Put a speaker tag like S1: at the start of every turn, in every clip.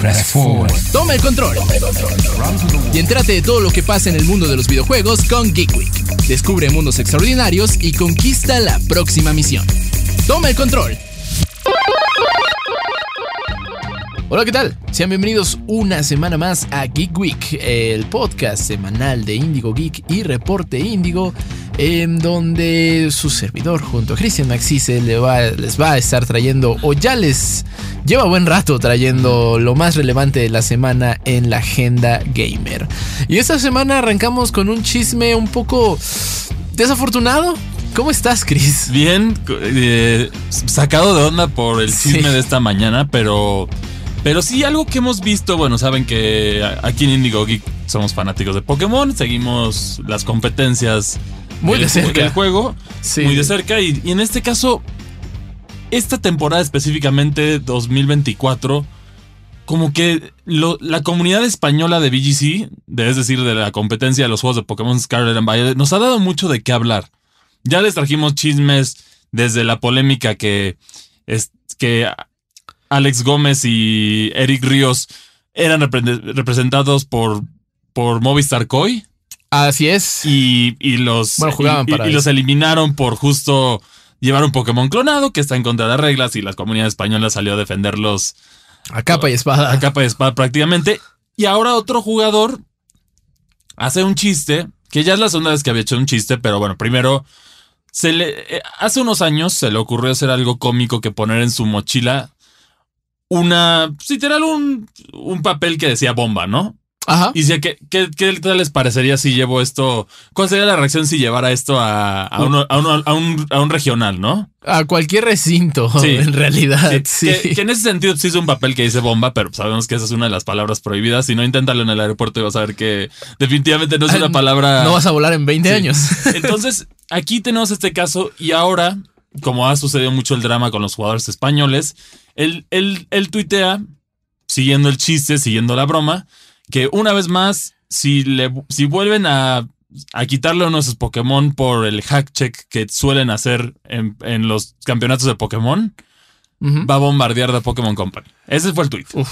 S1: Press forward.
S2: Toma el control. Y entrate de todo lo que pasa en el mundo de los videojuegos con Geek Week. Descubre mundos extraordinarios y conquista la próxima misión. Toma el control. Hola, ¿qué tal? Sean bienvenidos una semana más a Geek Week, el podcast semanal de Indigo Geek y Reporte Indigo, en donde su servidor junto a Christian Maxise le va- les va a estar trayendo, o ya les lleva buen rato trayendo lo más relevante de la semana en la agenda gamer. Y esta semana arrancamos con un chisme un poco desafortunado. ¿Cómo estás, Chris?
S3: Bien, eh, sacado de onda por el
S2: Sí.
S3: chisme de esta mañana, pero, pero sí algo que hemos visto, bueno, saben que aquí en Indigo Geek somos fanáticos de Pokémon, seguimos las competencias
S2: Muy de
S3: del,
S2: cerca.
S3: del juego,
S2: Sí.
S3: muy de cerca, y, y en este caso, esta temporada específicamente 2024, como que lo- la comunidad española de BGC, de- es decir, de la competencia de los juegos de Pokémon Scarlet and Violet, nos ha dado mucho de qué hablar. Ya les trajimos chismes desde la polémica que, es, que Alex Gómez y Eric Ríos eran repre- representados por, por Movistar Coy
S2: Así es.
S3: y, y los,
S2: Bueno, jugaban
S3: y- y-
S2: para
S3: y los eliminaron por justo llevar un Pokémon clonado que está en contra de las reglas y la comunidad española salió a defenderlos
S2: A capa y espada.
S3: a capa de espada prácticamente. Y ahora otro jugador hace un chiste, que ya es la segunda vez que había hecho un chiste, pero bueno, primero, se le, eh, hace unos años se le ocurrió hacer algo cómico que poner en su mochila una, literal, un, un papel que decía bomba, ¿no?
S2: Ajá.
S3: Y decía, ¿qué, qué, qué tal les parecería si llevo esto? ¿Cuál sería la reacción si llevara esto a, a, uno- a uno- a un, a un regional, no?
S2: A cualquier recinto,
S3: Sí.
S2: en realidad. Sí.
S3: Que, que en ese sentido sí es un papel que dice bomba, pero sabemos que esa es una de las palabras prohibidas. Si no, inténtalo en el aeropuerto y vas a ver que definitivamente no es una
S2: Ah,
S3: palabra.
S2: No vas a volar en 20
S3: Sí.
S2: años.
S3: Entonces, aquí tenemos este caso y ahora, como ha sucedido mucho el drama con los jugadores españoles, él, él, él tuitea, siguiendo el chiste, siguiendo la broma, que una vez más, si, le, si vuelven a, a quitarle uno de sus Pokémon por el hack check que suelen hacer en, en los campeonatos de Pokémon, va a bombardear de Pokémon Company. Ese fue el tweet.
S2: Uf.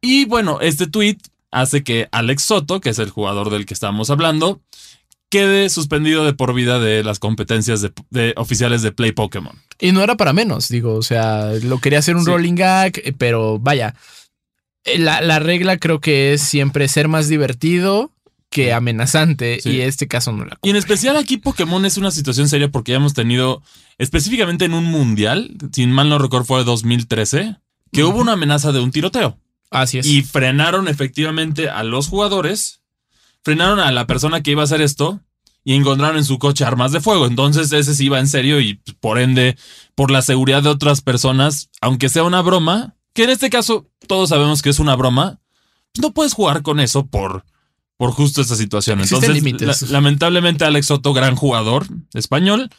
S3: Y bueno, este tweet hace que Alex Soto, que es el jugador del que estábamos hablando, quede suspendido de por vida de las competencias de, de oficiales de Play Pokémon.
S2: Y no era para menos, digo, o sea, lo quería hacer un
S3: Sí.
S2: rolling gag, eh, pero vaya, eh, la, la regla creo que es siempre ser más divertido que amenazante
S3: Sí.
S2: y este caso no la...
S3: Y en especial aquí Pokémon es una situación seria porque ya hemos tenido, específicamente en un mundial, sin mal no recuerdo fue 2013, que hubo una amenaza de un tiroteo.
S2: Así es.
S3: Y frenaron efectivamente a los jugadores, frenaron a la persona que iba a hacer esto y encontraron en su coche armas de fuego. Entonces ese sí iba en serio y pues, por ende, por la seguridad de otras personas, aunque sea una broma, que en este caso todos sabemos que es una broma, pues, no puedes jugar con eso por, por justo esta situación. Entonces, la- lamentablemente Alex Soto, gran jugador español,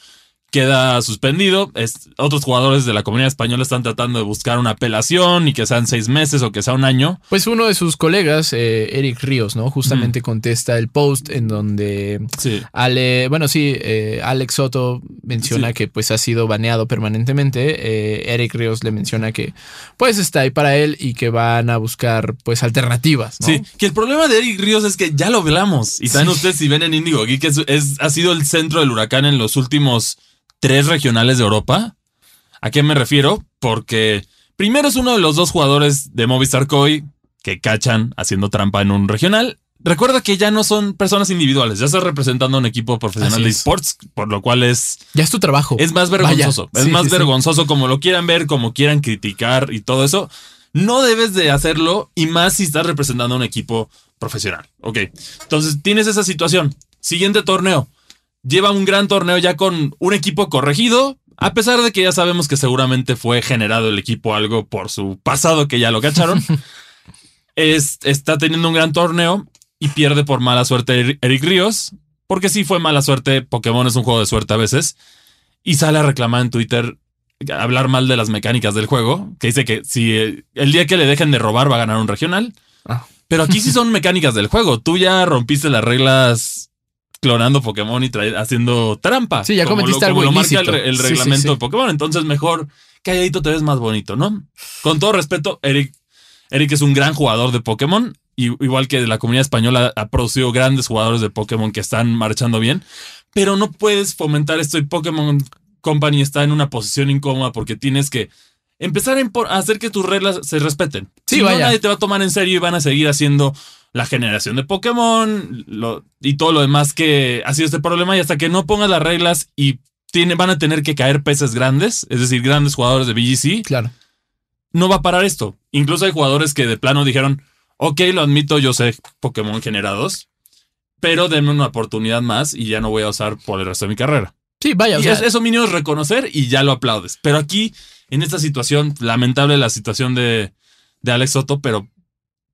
S3: queda suspendido. Es- otros jugadores de la comunidad española están tratando de buscar una apelación y que sean seis meses o que sea un año.
S2: Pues uno de sus colegas, eh, Eric Ríos, ¿no? Justamente contesta el post en donde
S3: Sí.
S2: Ale, bueno, sí, eh, Alex Soto menciona
S3: Sí.
S2: que pues ha sido baneado permanentemente. eh, Eric Ríos le menciona que pues está ahí para él y que van a buscar pues alternativas, ¿no?
S3: Sí, que el problema de Eric Ríos es que ya lo hablamos. Y saben
S2: Sí.
S3: ustedes si ven en Indigo Geek, es, es- ha sido el centro del huracán en los últimos tres regionales de Europa. ¿A qué me refiero? Porque primero es uno de los dos jugadores de Movistar Coy que cachan haciendo trampa en un regional. Recuerda que ya no son personas individuales, ya estás representando a un equipo profesional
S2: Así
S3: de
S2: es.
S3: esports, por lo cual es,
S2: Ya es tu trabajo.
S3: es más vergonzoso.
S2: Vaya.
S3: es
S2: Sí,
S3: más
S2: sí, sí.
S3: vergonzoso como lo quieran ver, como quieran criticar y todo eso. No debes de hacerlo y más si estás representando a un equipo profesional. Ok. Entonces tienes esa situación. Siguiente torneo. Lleva un gran torneo ya con un equipo corregido. A pesar de que ya sabemos que seguramente fue generado el equipo algo por su pasado que ya lo cacharon. es, está teniendo un gran torneo y pierde por mala suerte Eric- Ríos. Porque sí fue mala suerte. Pokémon es un juego de suerte a veces. Y sale a reclamar en Twitter, a hablar mal de las mecánicas del juego. Que dice que si eh, el día que le dejen de robar va a ganar un regional.
S2: Ah.
S3: Pero aquí sí son mecánicas del juego. Tú ya rompiste las reglas clonando Pokémon y haciendo trampa.
S2: Sí, ya
S3: como
S2: cometiste
S3: lo, como
S2: algo
S3: lo marca el,
S2: Sí, sí,
S3: reglamento
S2: sí.
S3: de Pokémon. Entonces mejor calladito te ves más bonito, ¿no? Con todo respeto, Eric, Eric es un gran jugador de Pokémon. Y, igual que la comunidad española ha producido grandes jugadores de Pokémon que están marchando bien. Pero no puedes fomentar esto y Pokémon Company está en una posición incómoda porque tienes que empezar a hacer que tus reglas se respeten.
S2: Sí,
S3: si
S2: vaya.
S3: no, nadie te va a tomar en serio y van a seguir haciendo la generación de Pokémon lo- y todo lo demás que ha sido este problema. Y hasta que no pongas las reglas y tiene, van a tener que caer peces grandes, es decir, grandes jugadores de BGC,
S2: Claro.
S3: no va a parar esto. Incluso hay jugadores que de plano dijeron, ok, lo admito, yo sé Pokémon generados, pero denme una oportunidad más y ya no voy a usar por el resto de mi carrera.
S2: Sí, vaya. o
S3: Y
S2: sea,
S3: eso mínimo es reconocer y ya lo aplaudes. Pero aquí, en esta situación, lamentable la situación de, de Alex Soto, pero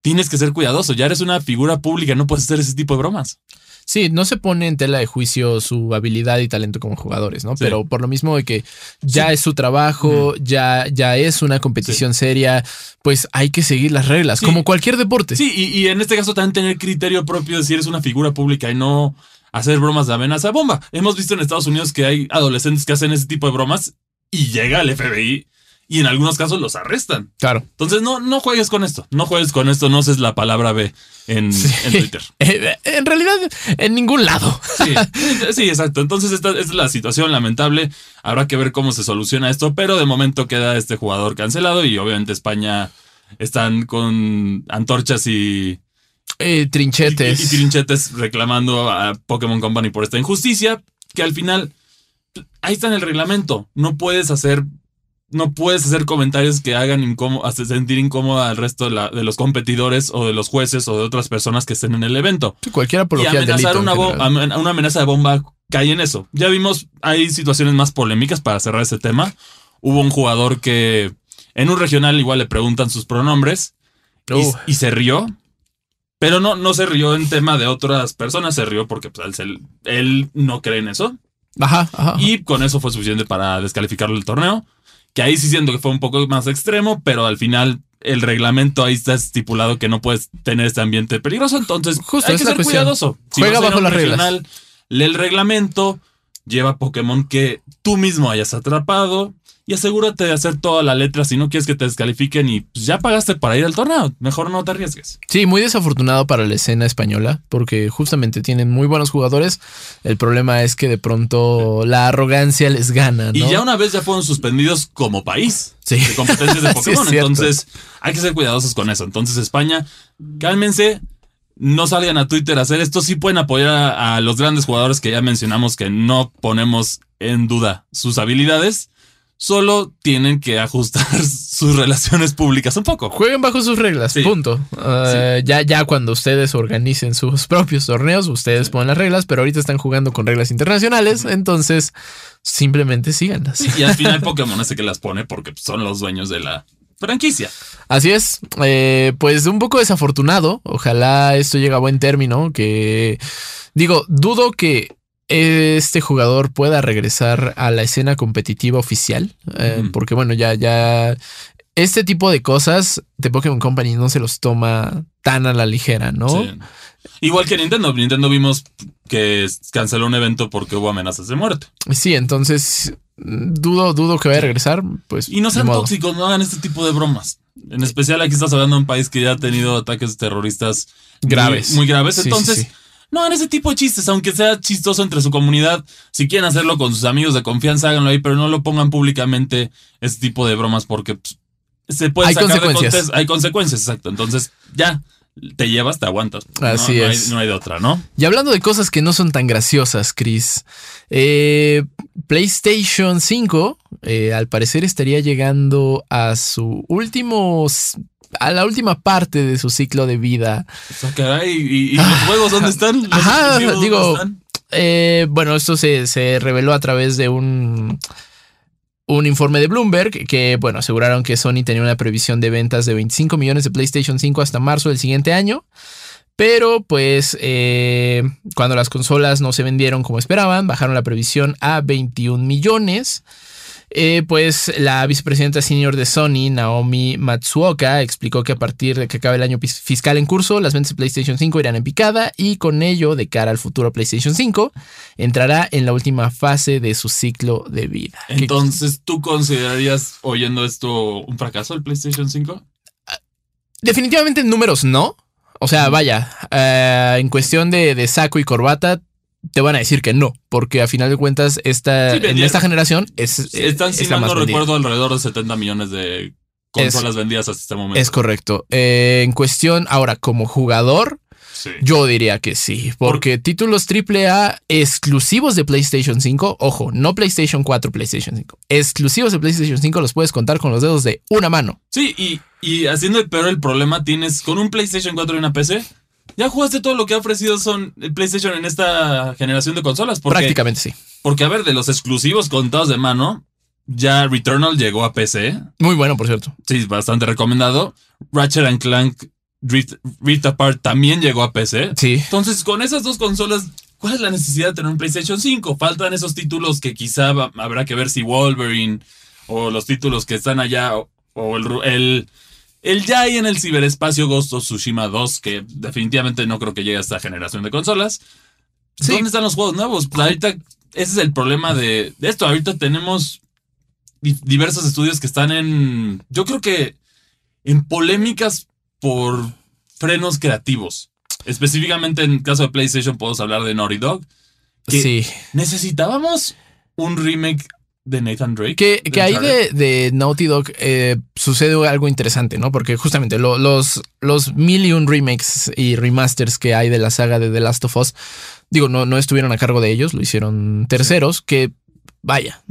S3: tienes que ser cuidadoso. Ya eres una figura pública, no puedes hacer ese tipo de bromas.
S2: Sí, no se pone en tela de juicio su habilidad y talento como jugadores, ¿no?
S3: Sí.
S2: Pero por lo mismo de que ya
S3: Sí.
S2: es su trabajo, ya, ya es una competición seria, pues hay que seguir las reglas, como cualquier deporte.
S3: Sí, y, y en este caso también tener criterio propio de si eres una figura pública y no hacer bromas de amenaza bomba. Hemos visto en Estados Unidos que hay adolescentes que hacen ese tipo de bromas y llega el FBI y en algunos casos los arrestan.
S2: Claro.
S3: Entonces no, no juegues con esto, no juegues con esto, no uses la palabra B en,
S2: Sí.
S3: en Twitter.
S2: Eh, en realidad, en ningún lado.
S3: Sí, sí, exacto. Entonces esta, es la situación lamentable. Habrá que ver cómo se soluciona esto, pero de momento queda este jugador cancelado y obviamente España están con antorchas y,
S2: Eh,
S3: y
S2: trinchetes
S3: reclamando a Pokémon Company por esta injusticia, que al final ahí está en el reglamento. No puedes hacer no puedes hacer comentarios que hagan incómodo, hacer sentir incómodo al resto de, la- de los competidores o de los jueces o de otras personas que estén en el evento.
S2: Sí, cualquier
S3: Y
S2: apología al
S3: amenazar una, amen- una amenaza de bomba cae en eso. Ya vimos, hay situaciones más polémicas para cerrar ese tema. Hubo un jugador que en un regional igual le preguntan sus pronombres y, y se rió. Pero no, no se rió en tema de otras personas, se rió porque pues, él, él no cree en eso.
S2: Ajá, ajá.
S3: Y con eso fue suficiente para descalificarlo del torneo. Que ahí sí siento que fue un poco más extremo, pero al final el reglamento ahí está estipulado que no puedes tener este ambiente peligroso. Entonces,
S2: Justo,
S3: hay que ser
S2: cuestión.
S3: cuidadoso.
S2: Juega
S3: vas a ir a
S2: bajo las reglas.
S3: Lee el reglamento, lleva Pokémon que tú mismo hayas atrapado y asegúrate de hacer toda la letra si no quieres que te descalifiquen y pues, ya pagaste para ir al torneo. Mejor no te arriesgues.
S2: Sí, muy desafortunado para la escena española, porque justamente tienen muy buenos jugadores. El problema es que de pronto la arrogancia les gana, ¿no?
S3: Y ya una vez ya fueron suspendidos como país
S2: Sí.
S3: de competencias de Pokémon. Entonces hay que ser cuidadosos con eso. Entonces España, cálmense. No salgan a Twitter a hacer esto. Sí pueden apoyar a, a los grandes jugadores que ya mencionamos que no ponemos en duda sus habilidades. Solo tienen que ajustar sus relaciones públicas un poco.
S2: Jueguen bajo sus reglas,
S3: Sí.
S2: punto. Uh, ya, ya cuando ustedes organicen sus propios torneos, ustedes ponen las reglas, pero ahorita están jugando con reglas internacionales, entonces simplemente síganlas.
S3: Y al final Pokémon es el que las pone porque son los dueños de la franquicia.
S2: Así es, eh, pues un poco desafortunado. Ojalá esto llegue a buen término. Que digo, dudo que este jugador pueda regresar a la escena competitiva oficial, eh, porque bueno, ya, ya este tipo de cosas de Pokémon Company no se los toma tan a la ligera, ¿no?
S3: Sí. Igual que Nintendo. Nintendo vimos que canceló un evento porque hubo amenazas de muerte.
S2: Sí, entonces dudo, dudo que vaya a regresar. Pues
S3: Y no sean tóxicos, no hagan este tipo de bromas. En especial aquí estás hablando de un país que ya ha tenido ataques terroristas
S2: Graves.
S3: Muy, graves.
S2: Sí,
S3: Entonces,
S2: sí.
S3: No hagan ese tipo de chistes, aunque sea chistoso entre su comunidad. Si quieren hacerlo con sus amigos de confianza, háganlo ahí, pero no lo pongan públicamente ese tipo de bromas porque pues, se puede
S2: Hay
S3: sacar de
S2: consecuencias.
S3: contexto. Hay consecuencias, exacto. Entonces, ya te llevas, te aguantas.
S2: Así
S3: no,
S2: es.
S3: Hay, no hay de otra, ¿no?
S2: Y hablando de cosas que no son tan graciosas, Chris, eh, PlayStation 5 eh, al parecer estaría llegando a su último, a la última parte de su ciclo de vida.
S3: Caray, ¿y, y los juegos dónde están? ¿Los
S2: Ajá,
S3: dónde
S2: digo,
S3: están?
S2: Eh, bueno, esto se, se reveló a través de un, un informe de Bloomberg que, bueno, aseguraron que Sony tenía una previsión de ventas de 25 millones de PlayStation 5 hasta marzo del siguiente año. Pero pues eh, cuando las consolas no se vendieron como esperaban, bajaron la previsión a 21 millones. Eh, pues la vicepresidenta senior de Sony, Naomi Matsuoka, explicó que a partir de que acabe el año fiscal en curso, las ventas de PlayStation 5 irán en picada y con ello, de cara al futuro PlayStation 5, entrará en la última fase de su ciclo de vida.
S3: Entonces, ¿tú considerarías oyendo esto un fracaso el PlayStation 5?
S2: Definitivamente en números no. O sea, vaya, eh, en cuestión de, de saco y corbata, te van a decir que no, porque a final de cuentas, esta,
S3: Sí,
S2: en esta generación es,
S3: Están,
S2: es
S3: si
S2: la
S3: mal
S2: más
S3: no
S2: vendida.
S3: recuerdo, alrededor de 70 millones de consolas vendidas hasta este momento.
S2: Es correcto. Eh, en cuestión, ahora, como jugador,
S3: Sí.
S2: yo diría que sí, porque títulos AAA exclusivos de PlayStation 5, ojo, no PlayStation 4, PlayStation 5, exclusivos de PlayStation 5 los puedes contar con los dedos de una mano.
S3: Sí, y, y haciendo el peor el problema, tienes con un PlayStation 4 y una PC. Ya jugaste todo lo que ha ofrecido son el PlayStation en esta generación de consolas. Porque,
S2: Prácticamente sí.
S3: porque, a ver, de los exclusivos contados de mano, ya Returnal llegó a PC.
S2: Muy bueno, por cierto.
S3: Sí, bastante recomendado. Ratchet and Clank Rift, Rift Apart también llegó a PC.
S2: Sí.
S3: Entonces, con esas dos consolas, ¿cuál es la necesidad de tener un PlayStation 5? Faltan esos títulos que quizá va- habrá que ver si Wolverine o los títulos que están allá o, o el, ru- el, el ya hay en el ciberespacio Ghost of Tsushima 2, que definitivamente no creo que llegue a esta generación de consolas.
S2: Sí.
S3: ¿Dónde están los juegos nuevos? Pues ahorita, ese es el problema de, de esto. Ahorita tenemos di- diversos estudios que están en, yo creo que en polémicas por frenos creativos. Específicamente en el caso de PlayStation podemos hablar de Naughty Dog. que
S2: Sí.
S3: Necesitábamos un remake de Nathan Drake.
S2: Que, que ahí de, de Naughty Dog eh, sucede algo interesante, ¿no? Porque justamente lo- los, los mil y un remakes y remasters que hay de la saga de The Last of Us, digo, no, no estuvieron a cargo de ellos, lo hicieron terceros, que vaya,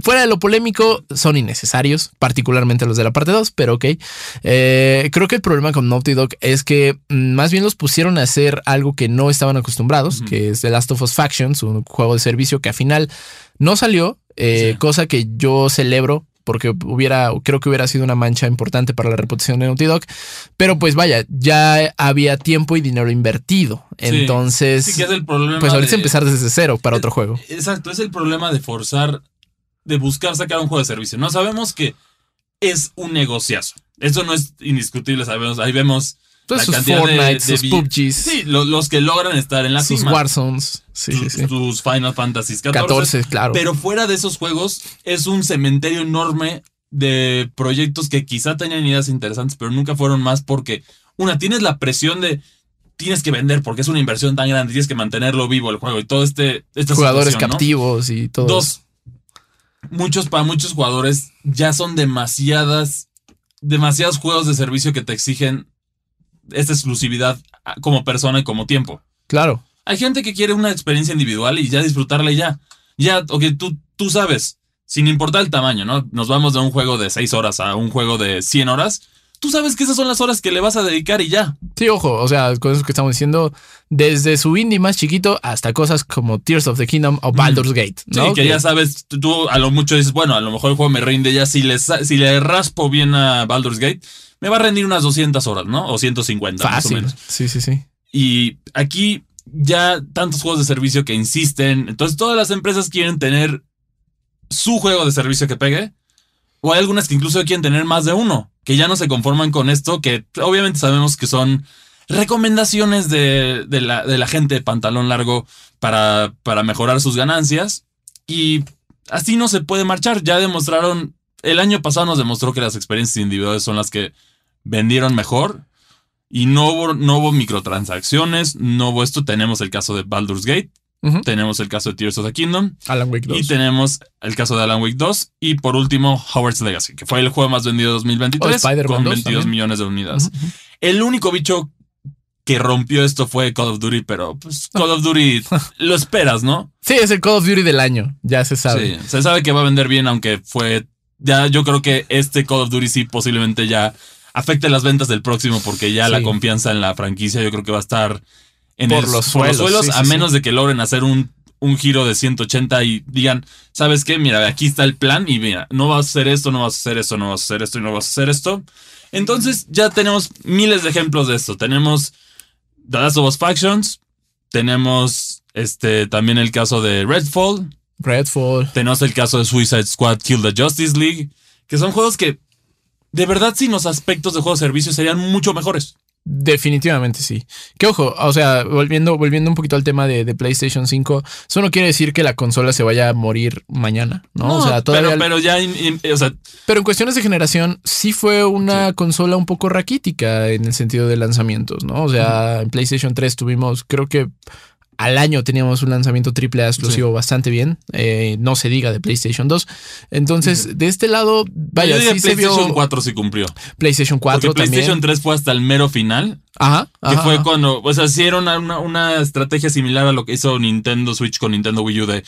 S2: fuera de lo polémico, son innecesarios, particularmente los de la parte 2, pero ok. Eh, creo que el problema con Naughty Dog es que mm, más bien los pusieron a hacer algo que no estaban acostumbrados, que es The Last of Us Factions, un juego de servicio que al final no salió, eh,
S3: Sí.
S2: cosa que yo celebro porque hubiera, creo que hubiera sido una mancha importante para la reputación de Naughty Dog, pero pues vaya, ya había tiempo y dinero invertido,
S3: Sí.
S2: entonces,
S3: Sí, que es el problema.
S2: pues ahorita
S3: de-
S2: empezar desde cero para otro juego.
S3: Exacto, es el problema de forzar, de buscar sacar un juego de servicio. No sabemos que es un negociazo. Eso no es indiscutible, sabemos. Ahí vemos La
S2: sus
S3: cantidad de-
S2: Fortnite,
S3: de
S2: sus PUBGs,
S3: Sí, lo- los que logran estar en la
S2: sus
S3: cima.
S2: Warzones, sí,
S3: sus,
S2: sí.
S3: sus Final Fantasy 14.
S2: 14, claro.
S3: Pero fuera de esos juegos, es un cementerio enorme de proyectos que quizá tenían ideas interesantes, pero nunca fueron más porque, una, tienes la presión de tienes que vender porque es una inversión tan grande, tienes que mantenerlo vivo el juego y todo este esta
S2: Jugadores captivos y todo.
S3: Dos, muchos para muchos jugadores ya son demasiadas, demasiados juegos de servicio que te exigen esta exclusividad como persona y como tiempo.
S2: Claro.
S3: Hay gente que quiere una experiencia individual y ya disfrutarla y ya. Ya, ok, tú, tú sabes, sin importar el tamaño, ¿no? Nos vamos de un juego de 6 horas a un juego de 100 horas. Tú sabes que esas son las horas que le vas a dedicar y ya.
S2: Sí, ojo, o sea, con eso que estamos diciendo, desde su indie más chiquito hasta cosas como Tears of the Kingdom o Baldur's Gate,
S3: Sí,
S2: ¿no?
S3: que ya sabes, tú- tú a lo mucho dices, bueno, a lo mejor el juego me rinde ya. Si le, si le raspo bien a Baldur's Gate, me va a rendir unas 200 horas, ¿no? O 150, más o
S2: Fácil.
S3: menos.
S2: Sí, sí, sí.
S3: Y aquí ya tantos juegos de servicio que insisten. Entonces todas las empresas quieren tener su juego de servicio que pegue. O hay algunas que incluso quieren tener más de uno. Que ya no se conforman con esto. Que obviamente sabemos que son recomendaciones de, de la, de la gente de pantalón largo para, para mejorar sus ganancias. Y así no se puede marchar. Ya demostraron. El año pasado nos demostró que las experiencias individuales son las que vendieron mejor. Y no hubo, no hubo microtransacciones, no hubo esto. Tenemos el caso de Baldur's Gate, tenemos el caso de Tears of the Kingdom
S2: Alan Wake 2.
S3: y tenemos el caso de Alan Wake 2 y por último Howard's Legacy, que fue el juego más vendido de 2023
S2: O Spider-Man
S3: con
S2: 2
S3: 22
S2: también.
S3: millones de unidades. El único bicho que rompió esto fue Call of Duty, pero pues Call of Duty lo esperas, ¿no?
S2: Sí, es el Call of Duty del año, ya se sabe.
S3: Sí, se sabe que va a vender bien, aunque fue. Ya, yo creo que este Call of Duty sí posiblemente ya afecte las ventas del próximo, porque ya
S2: Sí.
S3: la confianza en la franquicia yo creo que va a estar en
S2: Por
S3: el-
S2: los suelos, sí,
S3: a
S2: sí,
S3: menos de que logren hacer un, un giro de 180 y digan, ¿sabes qué? Mira, aquí está el plan y mira, no vas a hacer esto, no vas a hacer esto, no vas a hacer esto y no vas a hacer esto. Entonces ya tenemos miles de ejemplos de esto. Tenemos The Last of Us Factions, tenemos este, también el caso de Redfall,
S2: Redfall.
S3: tenemos el caso de Suicide Squad Kill the Justice League, que son juegos que de verdad sin los aspectos de juego de servicio serían mucho mejores.
S2: Definitivamente sí. Que ojo, o sea, volviendo, volviendo un poquito al tema de, de PlayStation 5, eso no quiere decir que la consola se vaya a morir mañana, ¿no? o sea, todavía.
S3: pero, pero ya, in- in- o sea,
S2: Pero en cuestiones de generación, sí fue una consola un poco raquítica en el sentido de lanzamientos, ¿no? O sea, en PlayStation 3 tuvimos, creo que al año teníamos un lanzamiento AAA exclusivo bastante bien. eh, no se diga de PlayStation 2. Entonces, de este lado, vaya, sí se
S3: PlayStation
S2: vio
S3: 4 sí cumplió.
S2: PlayStation 4
S3: Porque PlayStation
S2: también.
S3: 3 fue hasta el mero final.
S2: Ajá.
S3: Que
S2: ajá,
S3: fue
S2: ajá.
S3: cuando, o sea, hicieron una, una estrategia similar a lo que hizo Nintendo Switch con Nintendo Wii U de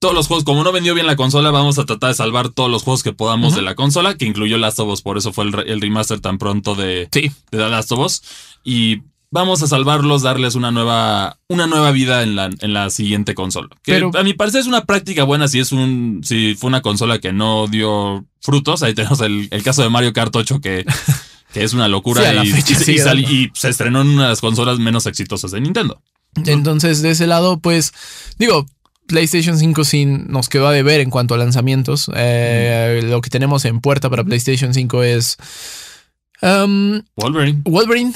S3: todos los juegos, como no vendió bien la consola, vamos a tratar de salvar todos los juegos que podamos de la consola, que incluyó Last of Us, por eso fue el, el remaster tan pronto de,
S2: Sí.
S3: de Last of Us. Y vamos a salvarlos, darles una nueva, una nueva vida en la, en la siguiente consola. Que
S2: Pero-
S3: a mi parecer es una práctica buena si es un, si fue una consola que no dio frutos. Ahí tenemos el, el caso de Mario Kart 8 que, que es una locura
S2: Sí,
S3: y,
S2: fecha
S3: y- se estrenó en una de las consolas menos exitosas de Nintendo.
S2: Entonces, de ese lado, pues, digo, PlayStation 5 sí nos quedó a deber en cuanto a lanzamientos. Eh, Lo que tenemos en puerta para PlayStation 5 es um,
S3: Wolverine.
S2: Wolverine,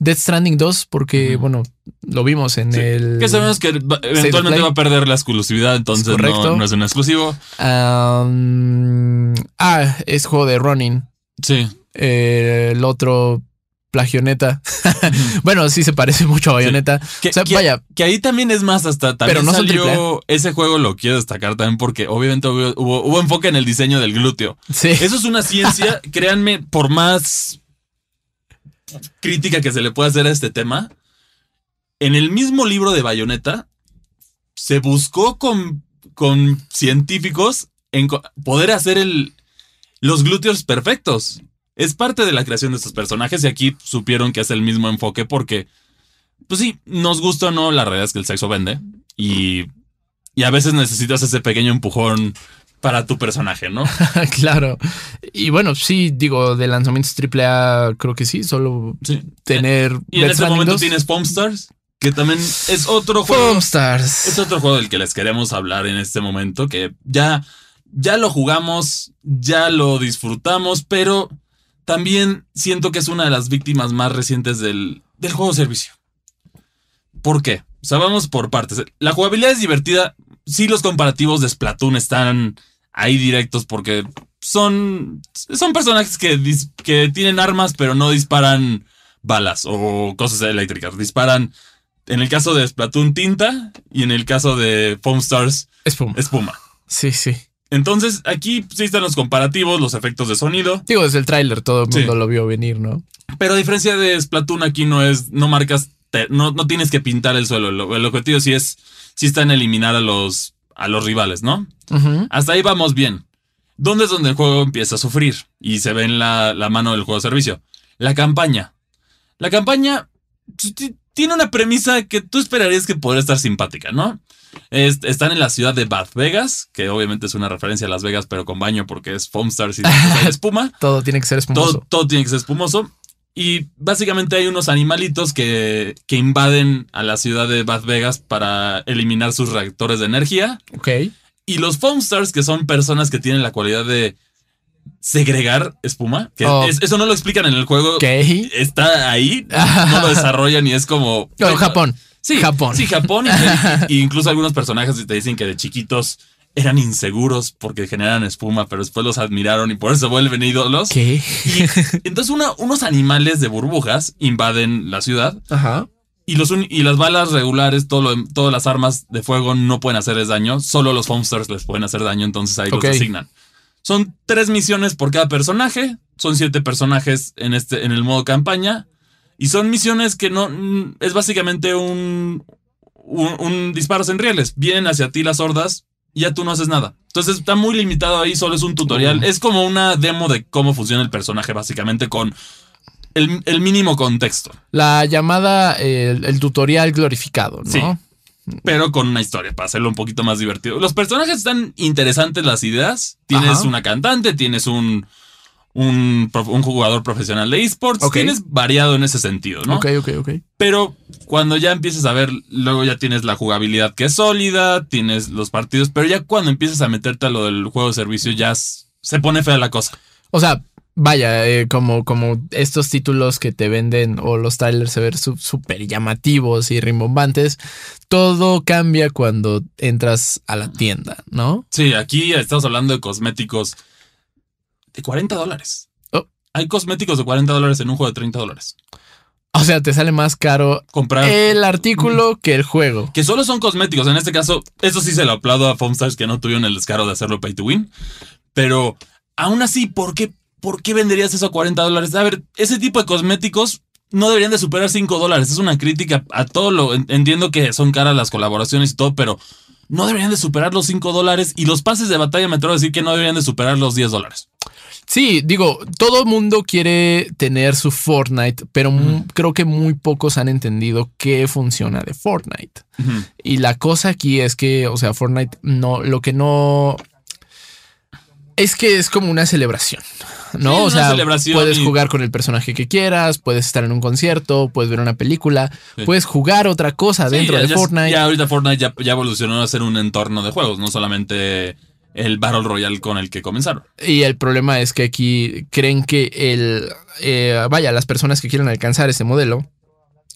S2: Death Stranding 2, porque, bueno, lo vimos en
S3: Sí.
S2: el.
S3: Que sabemos que eventualmente va a perder la exclusividad, entonces
S2: Es
S3: no, no es un exclusivo.
S2: Um, ah, es juego de Running.
S3: Sí.
S2: Eh, el otro, Plagioneta. bueno, sí se parece mucho a Bayonetta.
S3: Que,
S2: O sea,
S3: que-
S2: vaya.
S3: que ahí también es más hasta también
S2: Pero no
S3: salió ese juego lo quiero destacar también porque obviamente hubo, hubo, hubo enfoque en el diseño del glúteo.
S2: Sí.
S3: Eso es una ciencia, créanme, por más crítica que se le pueda hacer a este tema, en el mismo libro de Bayonetta se buscó con, con científicos en poder hacer el, los glúteos perfectos. Es parte de la creación de estos personajes y aquí supieron que es el mismo enfoque porque, pues sí, nos gusta o no, la realidad es que el sexo vende y, y a veces necesitas ese pequeño empujón para tu personaje, ¿no?
S2: claro. Y bueno, sí, digo, de lanzamientos AAA, creo que sí, solo
S3: Sí.
S2: tener.
S3: Y en este momento
S2: 2.
S3: tienes Foam Stars, que también es otro juego.
S2: Foam Stars.
S3: Es otro juego del que les queremos hablar en este momento, que ya, ya lo jugamos, ya lo disfrutamos, pero también siento que es una de las víctimas más recientes del, del juego servicio. ¿Por qué? O sea, vamos por partes. La jugabilidad es divertida. Sí, los comparativos de Splatoon están ahí directos porque son, son personajes que, dis- que tienen armas pero no disparan balas o cosas eléctricas. Disparan, en el caso de Splatoon, tinta y en el caso de Foam Stars,
S2: Espuma.
S3: espuma.
S2: Sí, sí.
S3: Entonces, aquí sí están los comparativos, los efectos de sonido.
S2: Digo, desde el tráiler todo el
S3: Sí.
S2: mundo lo vio venir, ¿no?
S3: Pero a diferencia de Splatoon, aquí no es, no marcas, te- no, no tienes que pintar el suelo. Lo- el objetivo sí es, sí está en eliminar a los, a los rivales, ¿no? Hasta ahí vamos bien. ¿Dónde es donde el juego empieza a sufrir? Y se ve en la, la mano del juego de servicio. La campaña. La campaña ti- tiene una premisa que tú esperarías que podría estar simpática, ¿no? Es- están en la ciudad de Bath Vegas, que obviamente es una referencia a Las Vegas, pero con baño porque es Foam Stars y espuma.
S2: Todo tiene que ser espumoso.
S3: Todo, todo tiene que ser espumoso. Y básicamente hay unos animalitos que, que invaden a la ciudad de Bath Vegas para eliminar sus reactores de energía.
S2: Ok.
S3: Y los foam stars, que son personas que tienen la cualidad de segregar espuma, que
S2: Oh.
S3: es- eso no lo explican en el juego.
S2: Ok.
S3: Está ahí, no lo desarrollan y es como...
S2: No, Japón.
S3: Sí,
S2: Japón.
S3: Sí, Japón. Y, y incluso algunos personajes te dicen que de chiquitos eran inseguros porque generan espuma, pero después los admiraron y por eso vuelven ídolos.
S2: ¿Qué?
S3: Y entonces una- unos animales de burbujas invaden la ciudad
S2: Ajá.
S3: y, los y las balas regulares, todo lo- todas las armas de fuego no pueden hacerles daño. Solo los Foamsters les pueden hacer daño, entonces ahí
S2: Ok.
S3: los asignan. Son tres misiones por cada personaje. Son siete personajes en, este, en el modo campaña. Y son misiones que no. Es básicamente un, un, un disparos en rieles. Vienen hacia ti las hordas ya tú no haces nada. Entonces está muy limitado ahí, solo es un tutorial.
S2: Mm.
S3: Es como una demo de cómo funciona el personaje, básicamente, con el, el mínimo contexto.
S2: La llamada, eh, el, el tutorial glorificado, ¿no?
S3: Sí. pero con una historia para hacerlo un poquito más divertido. Los personajes están interesantes, las ideas. Tienes
S2: Ajá.
S3: una cantante, tienes un, un, jugador profesional de esports.
S2: Ok.
S3: Tienes variado en ese sentido, ¿no?
S2: Ok, ok, ok.
S3: Pero cuando ya empiezas a ver, luego ya tienes la jugabilidad que es sólida, tienes los partidos, pero ya cuando empiezas a meterte a lo del juego de servicio, ya se pone fea la cosa.
S2: O sea, vaya, eh, como, como estos títulos que te venden o los trailers se ven súper llamativos y rimbombantes, todo cambia cuando entras a la tienda, ¿no?
S3: Sí, aquí estamos hablando de cosméticos de 40 dólares.
S2: Oh.
S3: Hay cosméticos de 40 dólares en un juego de 30 dólares.
S2: O sea, te sale más caro
S3: Comprar.
S2: el artículo que el juego.
S3: Que solo son cosméticos. En este caso, eso sí se lo aplaudo a Foamstars que no tuvieron el descaro de hacerlo pay to win. Pero aún así, ¿por qué, ¿por qué venderías eso a 40 dólares? A ver, ese tipo de cosméticos no deberían de superar 5 dólares. Es una crítica a todo lo. Entiendo que son caras las colaboraciones y todo, pero no deberían de superar los 5 dólares. Y los pases de batalla me atrevo a decir que no deberían de superar los 10 dólares.
S2: Sí, digo, todo el mundo quiere tener su Fortnite, pero mm. creo que muy pocos han entendido qué funciona de Fortnite. Y la cosa aquí es que, o sea, Fortnite no, lo que no es que es como una celebración, ¿no? o sea, puedes jugar con el personaje que quieras, puedes estar en un concierto, puedes ver una película, puedes jugar otra cosa dentro de Fortnite.
S3: Ya ahorita Fortnite ya, ya, evolucionó a ser un entorno de juegos, no solamente el Battle Royale con el que comenzaron.
S2: Y el problema es que aquí creen que el. Eh, vaya, las personas que quieren alcanzar ese modelo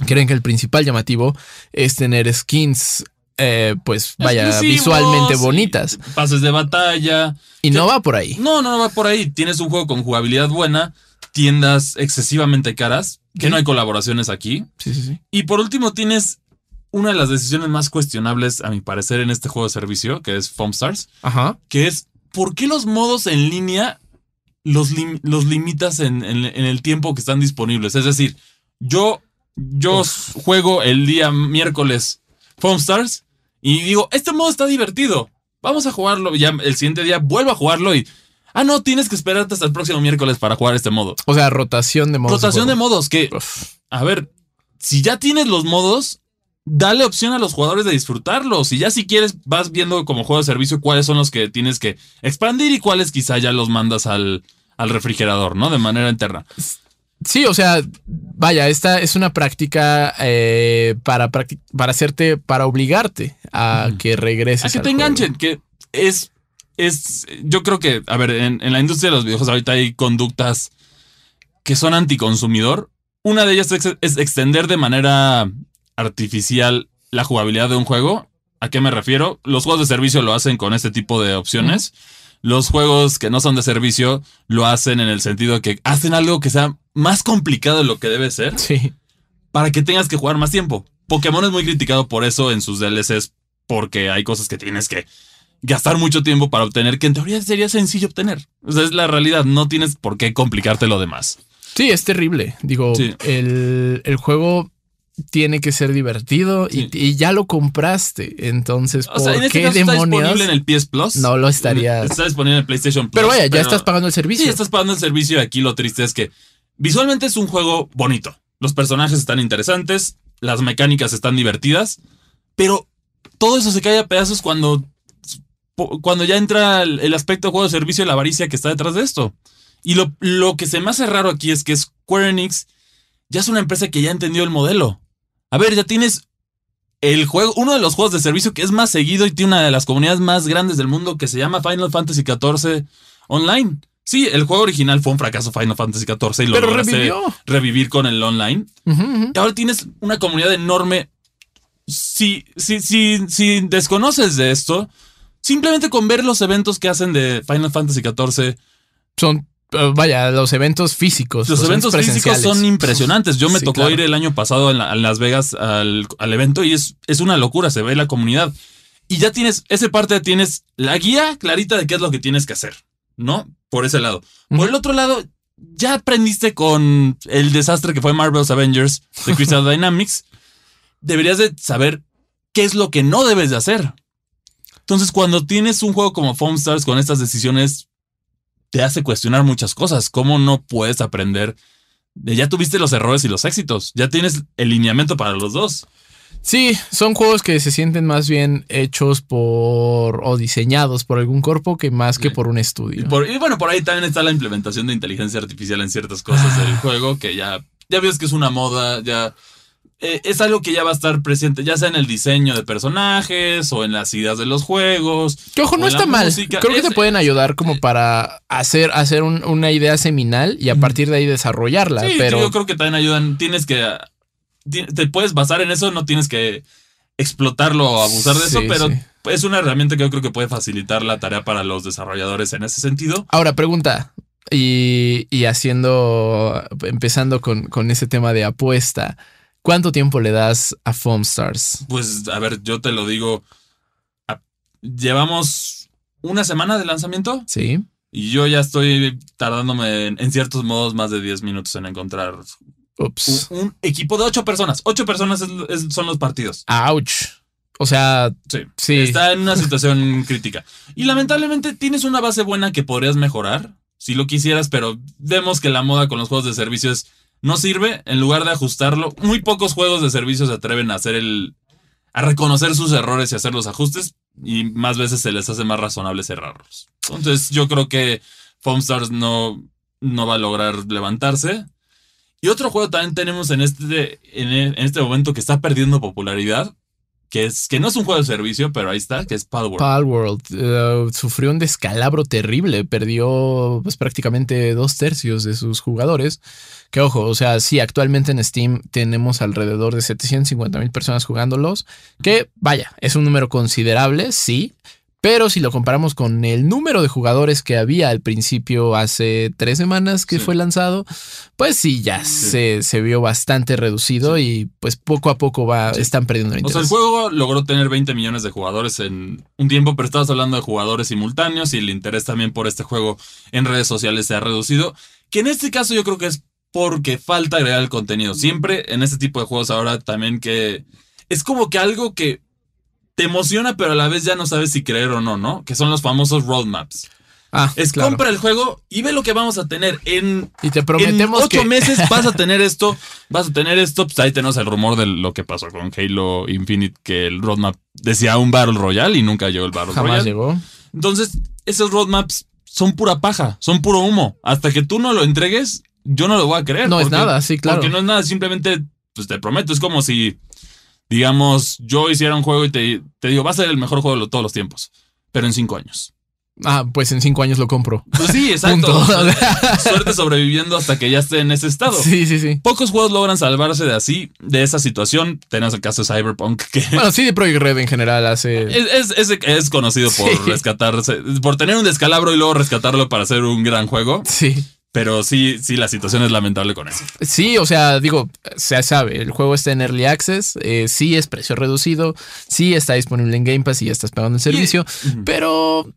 S2: creen que el principal llamativo es tener skins. Eh, pues vaya, visualmente bonitas.
S3: Pases de batalla.
S2: Y no va por ahí.
S3: No, no, no va por ahí. Tienes un juego con jugabilidad buena, tiendas excesivamente caras, que no hay colaboraciones aquí.
S2: Sí, sí, sí.
S3: Y por último, tienes una de las decisiones más cuestionables, a mi parecer, en este juego de servicio, que es Foam Stars,
S2: Ajá.
S3: que es ¿por qué los modos en línea los, los limitas en, el tiempo que están disponibles? Es decir, yo, yo juego el día miércoles Foam Stars y digo, este modo está divertido, vamos a jugarlo. Ya el siguiente día vuelvo a jugarlo y Ah, no, tienes que esperarte hasta el próximo miércoles para jugar este modo.
S2: O sea, rotación de modos.
S3: Rotación de, modos, que, a ver, si ya tienes los modos, dale opción a los jugadores de disfrutarlos. Y ya si quieres, vas viendo como juego de servicio cuáles son los que tienes que expandir y cuáles quizá ya los mandas al, al refrigerador, ¿no? De manera interna.
S2: Sí, o sea, vaya, esta es una práctica eh, para, para hacerte, para obligarte a que regreses.
S3: A que te enganchen, que es, es, yo creo que, a ver, en, en la industria de los videojuegos ahorita hay conductas que son anticonsumidor. Una de ellas es extender de manera artificial la jugabilidad de un juego. ¿A qué me refiero? Los juegos de servicio lo hacen con este tipo de opciones. Los juegos que no son de servicio lo hacen en el sentido que hacen algo que sea más complicado de lo que debe ser.
S2: Sí.
S3: Para que tengas que jugar más tiempo. Pokémon es muy criticado por eso en sus DLCs, porque hay cosas que tienes que gastar mucho tiempo para obtener, que en teoría sería sencillo obtener. O sea, es la realidad, no tienes por qué complicarte lo demás.
S2: Sí, es terrible. Digo, el, el, juego tiene que ser divertido y, ya lo compraste. Entonces, ¿por
S3: en
S2: este
S3: qué demonios? Está disponible en el PS Plus.
S2: No lo estaría.
S3: Está disponible en el PlayStation Plus.
S2: Pero vaya, ya estás pagando el servicio.
S3: Sí, estás pagando el servicio. Y aquí lo triste es que visualmente es un juego bonito. Los personajes están interesantes, las mecánicas están divertidas, pero todo eso se cae a pedazos cuando, cuando ya entra el, aspecto de juego de servicio y la avaricia que está detrás de esto. Y lo, lo que se me hace raro aquí es que Square Enix ya es una empresa que ya entendió el modelo. A ver, ya tienes el juego, uno de los juegos de servicio que es más seguido y tiene una de las comunidades más grandes del mundo que se llama Final Fantasy XIV Online. Sí, el juego original fue un fracaso Final Fantasy XIV y lo
S2: Pero revivió.
S3: revivir con el online. Y ahora tienes una comunidad enorme. Si, si, si, si desconoces de esto, simplemente con ver los eventos que hacen de Final Fantasy XIV
S2: son vaya, los eventos físicos.
S3: Los, eventos físicos son impresionantes. Yo me tocó ir el año pasado en, Las Vegas al, evento y es, es, una locura, se ve la comunidad. Y ya tienes, ese parte tienes la guía clarita de qué es lo que tienes que hacer, ¿no? Por ese lado. Por el otro lado, ya aprendiste con el desastre que fue Marvel's Avengers de Crystal Dynamics. Deberías de saber qué es lo que no debes de hacer. Entonces, cuando tienes un juego como Foam Stars con estas decisiones te hace cuestionar muchas cosas. ¿Cómo no puedes aprender? Ya tuviste los errores y los éxitos. Ya tienes el lineamiento para los dos.
S2: Sí, son juegos que se sienten más bien hechos por o diseñados por algún cuerpo que más que por un estudio.
S3: Y, bueno, por ahí también está la implementación de inteligencia artificial en ciertas cosas del ah. juego que ya, ya ves que es una moda, ya eh, es algo que ya va a estar presente, ya sea en el diseño de personajes o en las ideas de los juegos.
S2: Que ojo, no está mal.
S3: música.
S2: Creo que te pueden ayudar como para hacer, hacer un- una idea seminal y a partir de ahí desarrollarla.
S3: Sí,
S2: pero
S3: yo creo que también ayudan. Tienes que. Te puedes basar en eso, no tienes que explotarlo o abusar de eso, pero
S2: sí.
S3: es una herramienta que yo creo que puede facilitar la tarea para los desarrolladores en ese sentido.
S2: Ahora, pregunta. Y, y haciendo, empezando con, con ese tema de apuesta, ¿cuánto tiempo le das a Foam Stars?
S3: Pues, a ver, yo te lo digo. Llevamos una semana de lanzamiento
S2: Sí.
S3: y yo ya estoy tardándome en, en ciertos modos más de 10 minutos en encontrar un,
S2: Ups.
S3: un equipo de 8 personas. 8 personas es- es- son los partidos.
S2: Ouch. O sea,
S3: Sí.
S2: sí.
S3: Está en una situación crítica. Y lamentablemente tienes una base buena que podrías mejorar si lo quisieras, pero vemos que la moda con los juegos de servicios no sirve. En lugar de ajustarlo, muy pocos juegos de servicios se atreven a hacer el. a reconocer sus errores y hacer los ajustes. Y más veces se les hace más razonable cerrarlos. Entonces, yo creo que Foam no, no va a lograr levantarse. Y otro juego también tenemos en este, en, en este momento que está perdiendo popularidad, que, es, que no es un juego de servicio, pero ahí está, que es Palworld.
S2: Palworld eh, sufrió un descalabro terrible, perdió pues prácticamente dos tercios de sus jugadores. Que ojo, o sea, sí, actualmente en Steam tenemos alrededor de 750 mil personas jugándolos, que vaya, es un número considerable, sí, pero si lo comparamos con el número de jugadores que había al principio hace tres semanas que
S3: Sí.
S2: fue lanzado, pues sí, ya
S3: Sí.
S2: Se, se vio bastante reducido y pues poco a poco va, están perdiendo el
S3: o sea,
S2: interés.
S3: el juego logró tener 20 millones de jugadores en un tiempo, pero estabas hablando de jugadores simultáneos y el interés también por este juego en redes sociales se ha reducido. Que en este caso yo creo que es porque falta agregar el contenido. Siempre en este tipo de juegos ahora también que es como que algo que te emociona, pero a la vez ya no sabes si creer o no, ¿no? Que son los famosos roadmaps.
S2: Ah,
S3: Es
S2: claro.
S3: compra el juego y ve lo que vamos a tener en
S2: Y te prometemos
S3: en ocho
S2: que
S3: meses vas a tener esto, vas a tener esto. Pues ahí tenemos el rumor de lo que pasó con Halo Infinite, que el roadmap decía un Battle Royale y nunca llegó el Battle
S2: jamás
S3: Royale.
S2: llegó.
S3: Entonces, esos roadmaps son pura paja, son puro humo. Hasta que tú no lo entregues, yo no lo voy a creer.
S2: No es nada, sí, claro.
S3: Porque no es nada, simplemente, pues te prometo, es como si, digamos, yo hiciera un juego y te, te digo, va a ser el mejor juego de todos los tiempos, pero en cinco años.
S2: Ah, pues en cinco años lo compro.
S3: Pues sí, exacto. Suerte sobreviviendo hasta que ya esté en ese estado.
S2: Sí, sí, sí.
S3: Pocos juegos logran salvarse de así, de esa situación. Tenemos el caso de Cyberpunk, que
S2: Bueno, sí, de Projekt Red en general hace.
S3: es, es, es- es conocido por
S2: Sí.
S3: rescatarse, por tener un descalabro y luego rescatarlo para hacer un gran juego.
S2: Sí.
S3: Pero sí, sí, la situación es lamentable con eso.
S2: Sí, o sea, digo, se sabe, el juego está en Early Access, eh, sí es precio reducido, sí está disponible en Game Pass y ya estás pagando el servicio, pero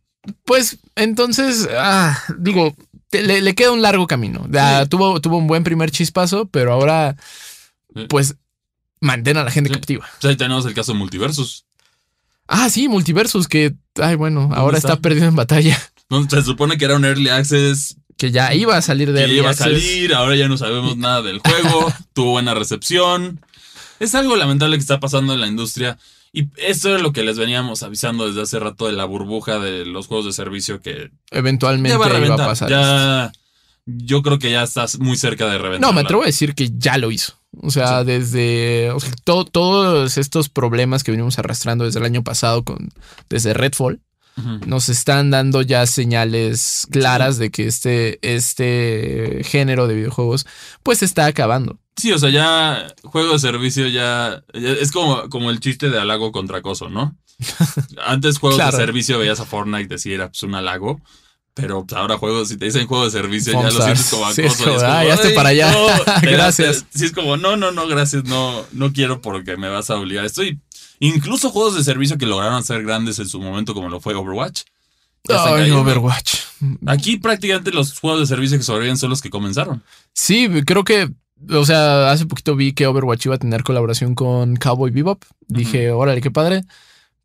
S2: pues entonces, ah, digo, te- le, le queda un largo camino. Ah,
S3: Sí.
S2: tuvo, tuvo un buen primer chispazo, pero ahora,
S3: Sí.
S2: pues, mantén a la gente
S3: Sí.
S2: captiva.
S3: Pues ahí tenemos el caso de Multiversus.
S2: Ah, sí, Multiversus, que, ay, bueno, ahora
S3: está?
S2: está perdido en batalla.
S3: Se supone que era un Early Access
S2: Que ya iba a salir de
S3: que iba a salir, ahora ya no sabemos nada del juego, tuvo buena recepción. Es algo lamentable que está pasando en la industria. Y esto es lo que les veníamos avisando desde hace rato de la burbuja de los juegos de servicio que
S2: Eventualmente
S3: va a
S2: iba a
S3: reventar.
S2: pasar.
S3: ya, yo creo que ya estás muy cerca de reventar.
S2: No, me atrevo a decir que ya lo hizo. O sea, desde o sea, todo- todos estos problemas que venimos arrastrando desde el año pasado con desde Redfall Nos están dando ya señales claras de que este este género de videojuegos pues está acabando.
S3: Sí, o sea, ya juego de servicio ya, ya es como, como el chiste de halago contra acoso, ¿no? Antes juegos
S2: Claro.
S3: de servicio veías a Fortnite decir era pues, un halago, pero pues, ahora juegos, si te dicen juego de servicio ya lo sientes como acoso.
S2: Sí, es como, "Ah, ya estoy
S3: "Ay,
S2: para allá.
S3: no",
S2: Gracias.
S3: Sí, es como, no, no, no, gracias, no, no quiero porque me vas a obligar. Estoy, incluso juegos de servicio que lograron ser grandes en su momento, como lo fue Overwatch.
S2: Ay. Overwatch.
S3: Aquí prácticamente los juegos de servicio que sobreviven son los que comenzaron.
S2: Sí, creo que o sea, hace poquito vi que Overwatch iba a tener colaboración con Cowboy Bebop. Dije, órale, qué padre.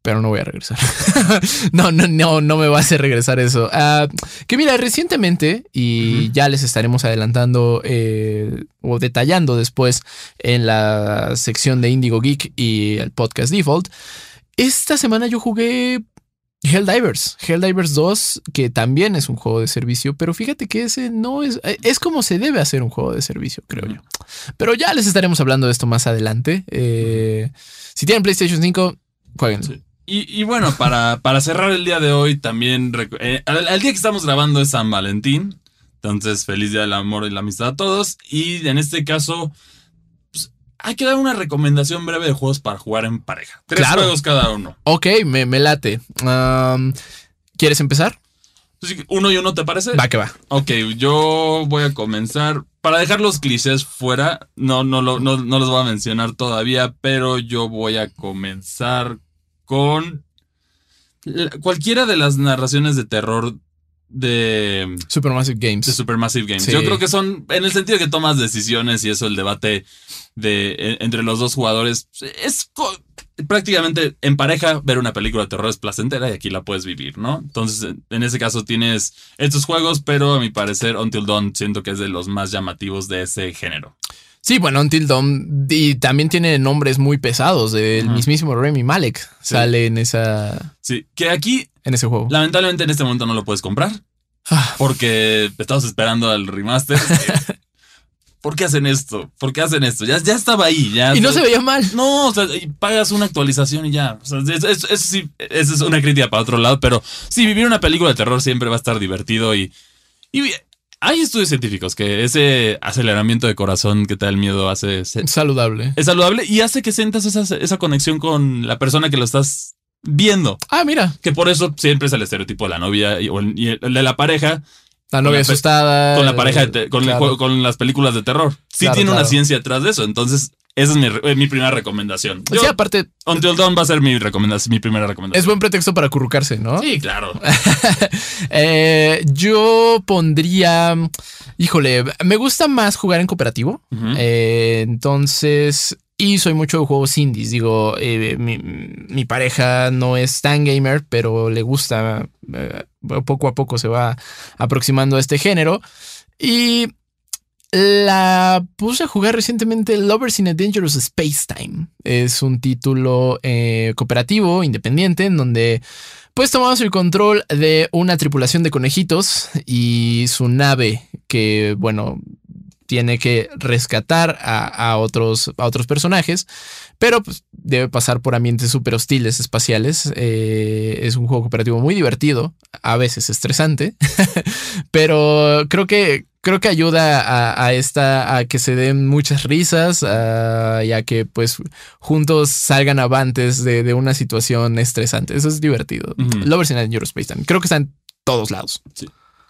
S2: Pero no voy a regresar. no, no, no, no me va a hacer regresar eso. Ah, que mira, recientemente, y ya les estaremos adelantando eh, o detallando después en la sección de Indigo Geek y el podcast Default. Esta semana yo jugué Helldivers, Helldivers 2, que también es un juego de servicio, pero fíjate que ese no es, eh, es como se debe hacer un juego de servicio, creo yo. Pero ya les estaremos hablando de esto más adelante. Eh, si tienen PlayStation 5, jueguen.
S3: Sí. Y, y bueno, para, para cerrar el día de hoy, también eh, al, al día que estamos grabando es San Valentín. Entonces, feliz día del amor y la amistad a todos. Y en este caso, pues, hay que dar una recomendación breve de juegos para jugar en pareja. Tres
S2: Claro.
S3: juegos cada uno.
S2: Ok, me, me late. Um, ¿Quieres empezar?
S3: Que uno y uno, ¿te parece?
S2: Va que va.
S3: Ok, yo voy a comenzar. Para dejar los clichés fuera, no, no, no, no los voy a mencionar todavía, pero yo voy a comenzar con cualquiera de las narraciones de terror de,
S2: Supermassive Games.
S3: de Supermassive Games.
S2: Sí.
S3: Yo creo que son, en el sentido que tomas decisiones y eso, el debate de, en- entre los dos jugadores, es prácticamente en pareja ver una película de terror es placentera y aquí la puedes vivir, ¿no? Entonces, en- en ese caso tienes estos juegos, pero a mi parecer Until Dawn siento que es de los más llamativos de ese género.
S2: Sí, bueno, Until Dawn y también tiene nombres muy pesados
S3: Ajá.
S2: mismísimo Remy Malek. Sale en esa
S3: Sí, que aquí
S2: en ese juego.
S3: lamentablemente en este momento no lo puedes comprar
S2: Ah,
S3: porque estamos esperando al remaster. ¿Por qué hacen esto? ¿Por qué hacen esto? Ya, ya estaba ahí, ya.
S2: y no se veía mal.
S3: No, o sea, y pagas una actualización y ya. O sea, eso, eso- eso sí, eso es una crítica para otro lado, pero sí, vivir una película de terror siempre va a estar divertido y, y hay estudios científicos que ese aceleramiento de corazón que te da el miedo hace, se-
S2: Saludable.
S3: es saludable y hace que sientas esa, esa conexión con la persona que lo estás viendo.
S2: Ah, mira,
S3: Que por eso siempre es el estereotipo de la novia y, o el, y el de la pareja
S2: la novia asustada.
S3: con la pareja, de te- con,
S2: claro.
S3: las películas de terror. Sí
S2: Claro,
S3: tiene una ciencia detrás de eso, entonces esa es mi, eh, mi primera recomendación. Yo-
S2: Sí, aparte,
S3: Until Dawn va a ser mi recomendación, mi primera recomendación.
S2: es buen pretexto para acurrucarse, ¿no?
S3: Sí, claro.
S2: Eh, yo pondría. Híjole, me gusta más jugar en cooperativo. Eh, entonces. Y soy mucho de juegos indies. Digo, mi, mi pareja no es tan gamer, pero le gusta. poco a poco se va aproximando a este género. Y la puse a jugar recientemente Lovers in a Dangerous Space Time. Es un título eh, cooperativo, independiente, en donde pues tomamos el control de una tripulación de conejitos y su nave que, bueno, tiene que rescatar a, a otros, a otros personajes, pero pues, debe pasar por ambientes súper hostiles espaciales. Eh, es un juego cooperativo muy divertido, a veces estresante, pero creo que creo que ayuda a, a esta a que se den muchas risas a- y a que pues juntos salgan avantes de, de una situación estresante. Eso es divertido.
S3: Ujú.
S2: Lovers in a Dangerous Space Time. Creo que está en todos lados.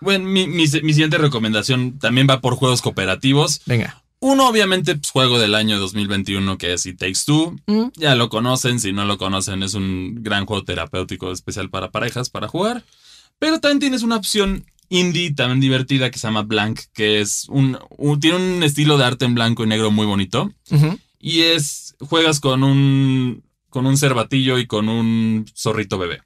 S3: Bueno, mi, mi- mi siguiente recomendación también va por juegos cooperativos.
S2: Venga.
S3: Uno, obviamente, pues, juego del año 2021 que es It Takes Two.
S2: Mm,
S3: Ya lo conocen, si no lo conocen, es un gran juego terapéutico especial para parejas para jugar. Pero también tienes una opción indie también divertida que se llama Blank, que es un, un- tiene un estilo de arte en blanco y negro muy bonito. Y es, juegas con un, con un cervatillo y con un zorrito bebé.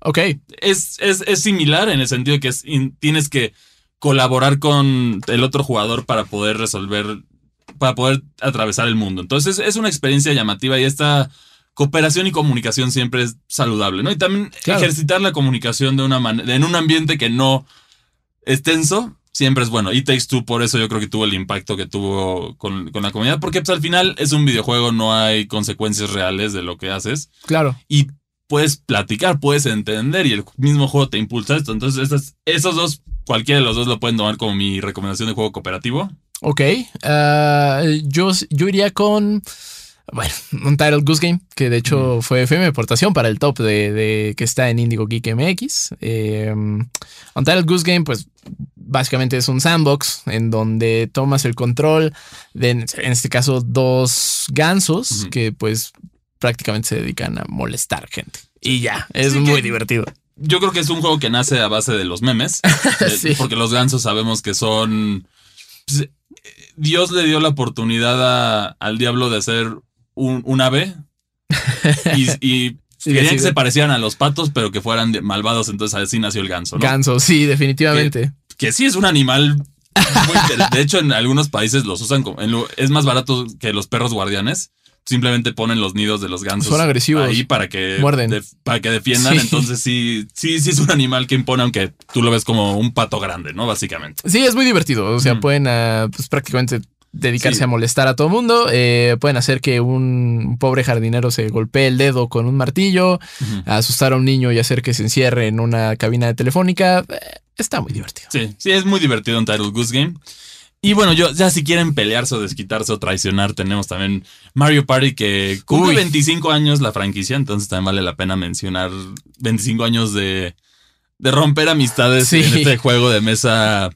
S2: Ok.
S3: es, es, es similar en el sentido de que es in- tienes que colaborar con el otro jugador para poder resolver, para poder atravesar el mundo. Entonces es una experiencia llamativa y esta cooperación y comunicación siempre es saludable, ¿no? Y también
S2: Claro.
S3: ejercitar la comunicación de una manera, en un ambiente que no es tenso, siempre es bueno. Y Takes Two, por eso yo creo que tuvo el impacto que tuvo con, con la comunidad, porque pues, al final es un videojuego, no hay consecuencias reales de lo que haces
S2: Claro.
S3: y puedes platicar, puedes entender y el mismo juego te impulsa esto. Entonces, esas- esos dos, cualquiera de los dos lo pueden tomar como mi recomendación de juego cooperativo.
S2: Ok. Ah, yo, yo iría con. Bueno, un Title Goose Game, que de hecho fue, fue mi aportación para el top de, de- que está en Indigo Geek MX. Eh, Untitled Goose Game, pues básicamente es un sandbox en donde tomas el control de, en este caso, dos gansos que pues prácticamente se dedican a molestar gente. Y ya, es
S3: Sí,
S2: muy divertido.
S3: Yo creo que es un juego que nace a base de los memes. eh,
S2: Sí.
S3: Porque los gansos sabemos que son. pues, eh, Dios le dio la oportunidad a- al diablo de ser un, un ave. Y, y
S2: Sí,
S3: querían
S2: sí,
S3: que se parecieran a los patos, pero que fueran malvados. Entonces así nació el ganso, ¿no?
S2: Gansos, sí, definitivamente.
S3: que sí es un animal. muy de hecho, en algunos países los usan como. en es más barato que los perros guardianes. Simplemente ponen los nidos de los gansos
S2: Son agresivos.
S3: ahí para que,
S2: Muerden.
S3: para que defiendan.
S2: Sí.
S3: Entonces sí, sí, sí es un animal que impone, aunque tú lo ves como un pato grande, ¿no? Básicamente.
S2: Sí, es muy divertido. O sea,
S3: Mm.
S2: pueden ah, pues, prácticamente dedicarse
S3: Sí.
S2: a molestar a todo mundo. Eh, pueden hacer que un pobre jardinero se golpee el dedo con un martillo, asustar a un niño y hacer que se encierre en una cabina de telefónica. Eh, está muy divertido.
S3: Sí, sí, es muy divertido un Title Goose Game. Y bueno, yo ya si quieren pelearse o desquitarse o traicionar, tenemos también Mario Party que cumple
S2: Uy.
S3: 25 años la franquicia, entonces también vale la pena mencionar 25 años de, de romper amistades
S2: Sí.
S3: en este juego de mesa,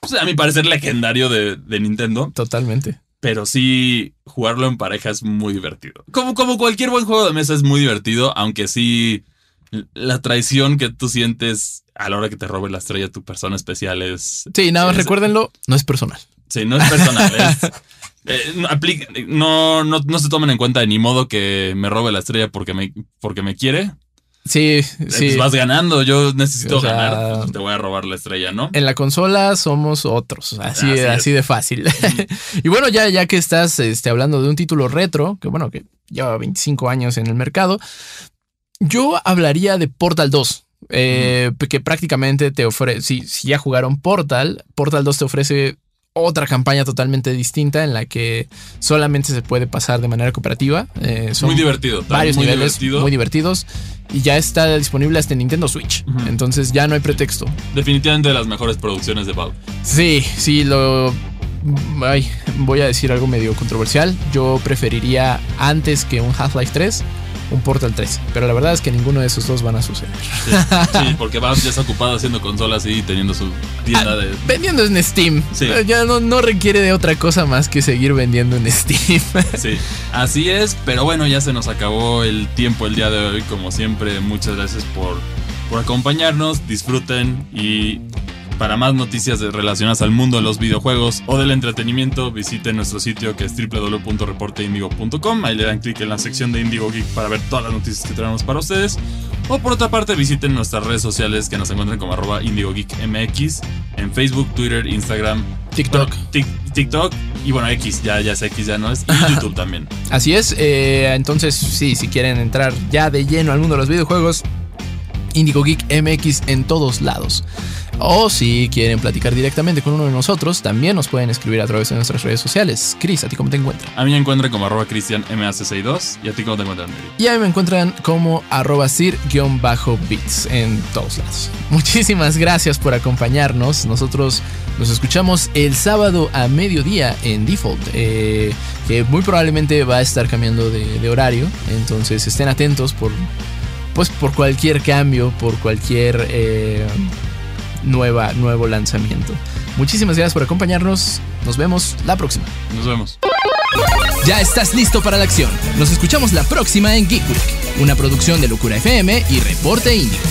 S3: pues, a mi parecer legendario de, de Nintendo,
S2: Totalmente.
S3: pero sí jugarlo en pareja es muy divertido. Como, como cualquier buen juego de mesa es muy divertido, aunque sí la traición que tú sientes a la hora que te robe la estrella tu persona especial es
S2: Sí, nada más
S3: es-
S2: recuérdenlo, no es personal.
S3: Sí, no es personal. es- eh, no, no, no, no se tomen en cuenta de ni modo que me robe la estrella porque me, porque me quiere.
S2: Sí,
S3: Eh,
S2: sí.
S3: pues vas ganando, yo necesito
S2: O sea,
S3: ganar, pues te voy a robar la estrella, ¿no?
S2: En la consola somos otros, así,
S3: Así
S2: así,
S3: es.
S2: de fácil. y bueno, ya, ya que estás este, hablando de un título retro, que bueno, que lleva 25 años en el mercado, yo hablaría de Portal 2. Eh, Que prácticamente te ofrece, si, si ya jugaron Portal, Portal 2 te ofrece otra campaña totalmente distinta en la que solamente se puede pasar de manera cooperativa. eh, son
S3: muy divertido.
S2: varios
S3: muy
S2: niveles
S3: divertido.
S2: muy divertidos y ya está disponible hasta en Nintendo Switch. Entonces ya no hay pretexto.
S3: Definitivamente de las mejores producciones de Valve.
S2: Sí, sí, lo. Ay, voy a decir algo medio controversial. Yo preferiría antes que un Half-Life 3, un Portal 3. Pero la verdad es que ninguno de esos dos van a suceder.
S3: Sí, sí, porque Valve ya está ocupado haciendo consolas y teniendo su tienda de...
S2: Vendiendo en Steam.
S3: Sí.
S2: Eh, Ya no, no requiere de otra cosa más que seguir vendiendo en Steam.
S3: Sí, así es, pero bueno, ya se nos acabó el tiempo el día de hoy. Como siempre, muchas gracias por, por acompañarnos. Disfruten y para más noticias relacionadas al mundo de los videojuegos o del entretenimiento, visiten nuestro sitio que es www.reporteindigo.com. Ahí le dan clic en la sección de Indigo Geek para ver todas las noticias que tenemos para ustedes. O por otra parte, visiten nuestras redes sociales que nos encuentran como arroba Indigo Geek MX en Facebook, Twitter, Instagram,
S2: TikTok.
S3: bueno, Tik- TikTok y bueno, X, ya, ya es X, ya no es. Y YouTube también.
S2: Así es. eh, entonces, sí, si quieren entrar ya de lleno al mundo de los videojuegos, Indigo Geek MX en todos lados. O si quieren platicar directamente con uno de nosotros, también nos pueden escribir a través de nuestras redes sociales. Chris, ¿a ti cómo te encuentran?
S3: A mí me encuentran como arroba cristianmac62 y a ti cómo te encuentran, Mary?
S2: Y a mí me encuentran como arroba sir-bits en todos lados. Muchísimas gracias por acompañarnos. Nosotros nos escuchamos el sábado a mediodía en Default, eh, que muy probablemente va a estar cambiando de, de horario. Entonces estén atentos por, pues, por cualquier cambio, por cualquier eh, nueva, nuevo lanzamiento. Muchísimas gracias por acompañarnos. Nos vemos la próxima.
S3: Nos vemos.
S2: Ya estás listo para la acción. Nos escuchamos la próxima en Geek Week, una producción de Locura FM y Reporte Índigo.